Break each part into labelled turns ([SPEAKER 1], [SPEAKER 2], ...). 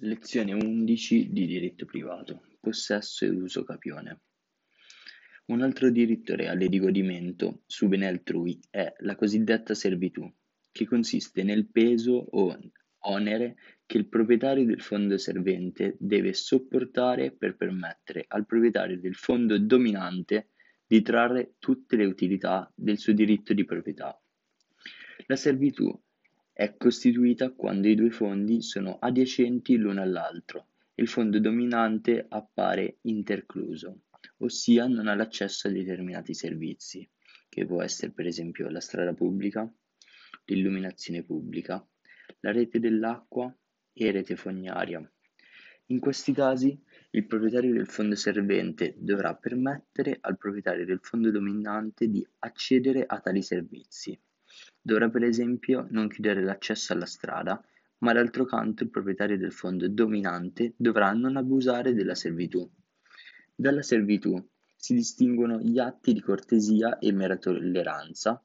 [SPEAKER 1] Lezione undici di diritto privato: possesso e uso capione. Un altro diritto reale di godimento su bene altrui è la cosiddetta servitù, che consiste nel peso o onere che il proprietario del fondo servente deve sopportare per permettere al proprietario del fondo dominante di trarre tutte le utilità del suo diritto di proprietà. La servitù è costituita quando i due fondi sono adiacenti l'uno all'altro e il fondo dominante appare intercluso, ossia non ha l'accesso a determinati servizi, che può essere per esempio la strada pubblica, l'illuminazione pubblica, la rete dell'acqua e rete fognaria. In questi casi il proprietario del fondo servente dovrà permettere al proprietario del fondo dominante di accedere a tali servizi. Dovrà per esempio non chiudere l'accesso alla strada, ma d'altro canto il proprietario del fondo dominante dovrà non abusare della servitù. Dalla servitù si distinguono gli atti di cortesia e mera tolleranza,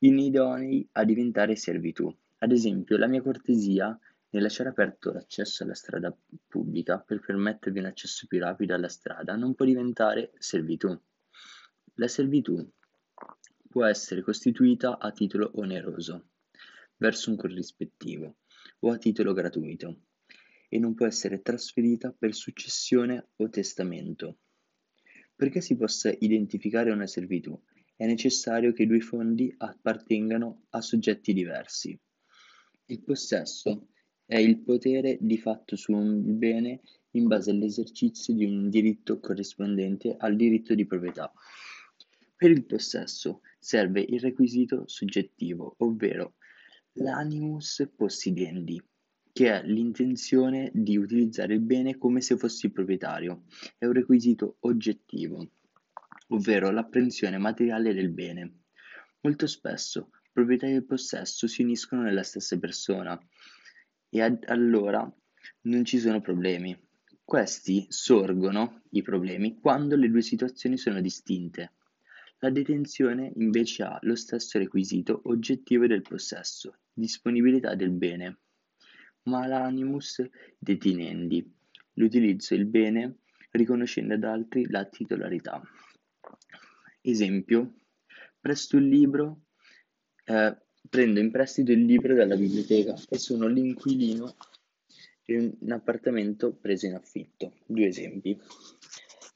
[SPEAKER 1] inidonei a diventare servitù. Ad esempio, la mia cortesia nel lasciare aperto l'accesso alla strada pubblica per permettervi un accesso più rapido alla strada non può diventare servitù. La servitù può essere costituita a titolo oneroso verso un corrispettivo o a titolo gratuito e non può essere trasferita per successione o testamento. Perché si possa identificare una servitù è necessario che i due fondi appartengano a soggetti diversi. Il possesso è il potere di fatto su un bene in base all'esercizio di un diritto corrispondente al diritto di proprietà. Per il possesso serve il requisito soggettivo, ovvero l'animus possidendi, che è l'intenzione di utilizzare il bene come se fossi proprietario. È un requisito oggettivo, ovvero l'apprensione materiale del bene. Molto spesso proprietà e possesso si uniscono nella stessa persona e ad- allora non ci sono problemi. Questi sorgono, i problemi, quando le due situazioni sono distinte. La detenzione invece ha lo stesso requisito oggettivo del possesso, disponibilità del bene, ma l'animus detinendi, l'utilizzo del bene riconoscendo ad altri la titolarità. Esempio, presto un libro, eh, prendo in prestito il libro dalla biblioteca e sono l'inquilino di un appartamento preso in affitto. Due esempi.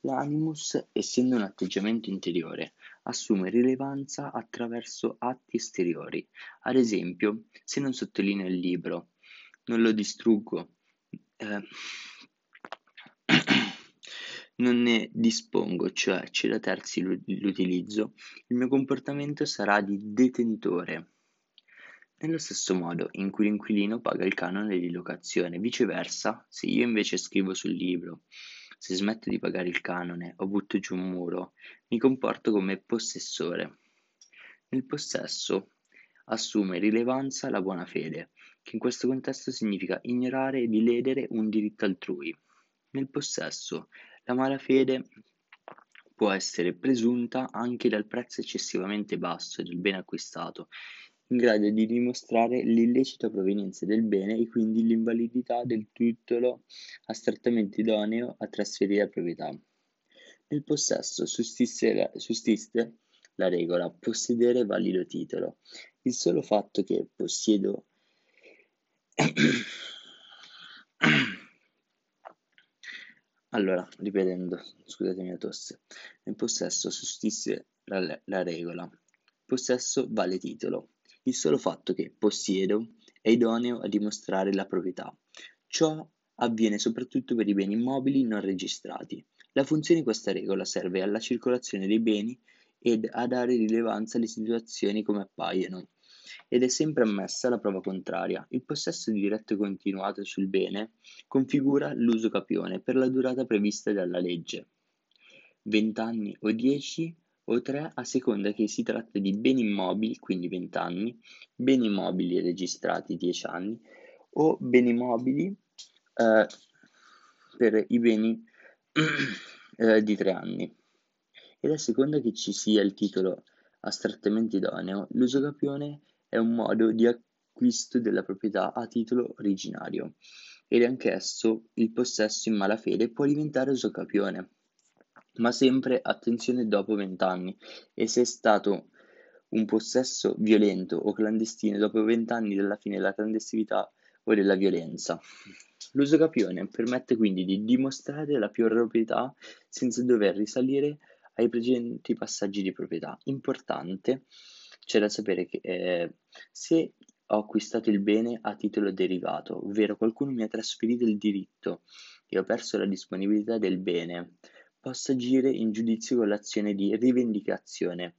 [SPEAKER 1] L'animus, essendo un atteggiamento interiore, assume rilevanza attraverso atti esteriori. Ad esempio, se non sottolineo il libro, non lo distruggo, eh, non ne dispongo, cioè cedo a terzi l'utilizzo, il mio comportamento sarà di detentore. Nello stesso modo in cui l'inquilino paga il canone di locazione, viceversa, se io invece scrivo sul libro se smetto di pagare il canone o butto giù un muro, mi comporto come possessore. Nel possesso assume rilevanza la buona fede, che in questo contesto significa ignorare di ledere un diritto altrui. Nel possesso la malafede può essere presunta anche dal prezzo eccessivamente basso del bene acquistato, in grado di dimostrare l'illecita provenienza del bene e quindi l'invalidità del titolo astrattamente idoneo a trasferire la proprietà. Nel possesso sussiste la, sussiste la regola possedere valido titolo. Il solo fatto che possiedo Allora, ripetendo, scusatemi la tosse, nel possesso sussiste la, la regola, possesso vale titolo. Il solo fatto che "possiedo" è idoneo a dimostrare la proprietà. Ciò avviene soprattutto per i beni immobili non registrati. La funzione di questa regola serve alla circolazione dei beni ed a dare rilevanza alle situazioni come appaiono, ed è sempre ammessa la prova contraria. Il possesso diretto e continuato sul bene configura l'uso capione per la durata prevista dalla legge. 20 anni o 10 o tre a seconda che si tratti di beni immobili, quindi 20 anni, beni immobili registrati 10 anni o beni mobili eh, per i beni eh, di 3 anni. Ed a seconda che ci sia il titolo astrattamente idoneo, l'uso capione è un modo di acquisto della proprietà a titolo originario. ed anch'esso il possesso in malafede può diventare usucapione. Ma sempre attenzione dopo vent'anni e se è stato un possesso violento o clandestino dopo vent'anni dalla fine della clandestinità o della violenza. L'usucapione permette quindi di dimostrare la proprietà senza dover risalire ai precedenti passaggi di proprietà. Importante, c'è da sapere che eh, se ho acquistato il bene a titolo derivato, ovvero qualcuno mi ha trasferito il diritto e ho perso la disponibilità del bene, posso agire in giudizio con l'azione di rivendicazione,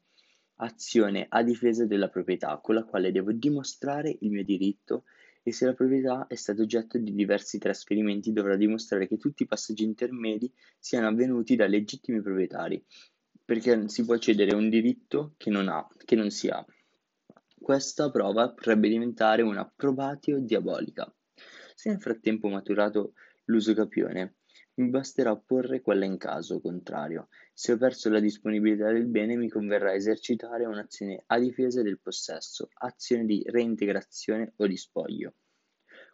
[SPEAKER 1] azione a difesa della proprietà, con la quale devo dimostrare il mio diritto e se la proprietà è stata oggetto di diversi trasferimenti dovrà dimostrare che tutti i passaggi intermedi siano avvenuti da legittimi proprietari, perché si può cedere un diritto che non, ha, che non si ha. Questa prova potrebbe diventare una probatio diabolica. Se nel frattempo maturato l'uso capione, mi basterà opporre quella in caso contrario. Se ho perso la disponibilità del bene, mi converrà esercitare un'azione a difesa del possesso, azione di reintegrazione o di spoglio.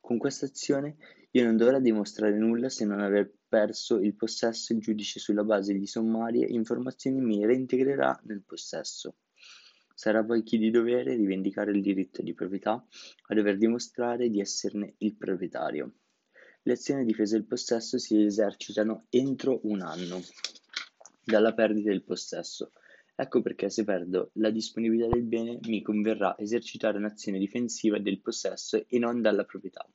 [SPEAKER 1] Con questa azione io non dovrò dimostrare nulla se non aver perso il possesso il giudice sulla base di sommarie informazioni mi reintegrerà nel possesso. Sarà poi chi di dovere rivendicare il diritto di proprietà a dover dimostrare di esserne il proprietario. Le azioni a difesa del possesso si esercitano entro un anno dalla perdita del possesso. Ecco perché se perdo la disponibilità del bene mi converrà esercitare un'azione difensiva del possesso e non dalla proprietà.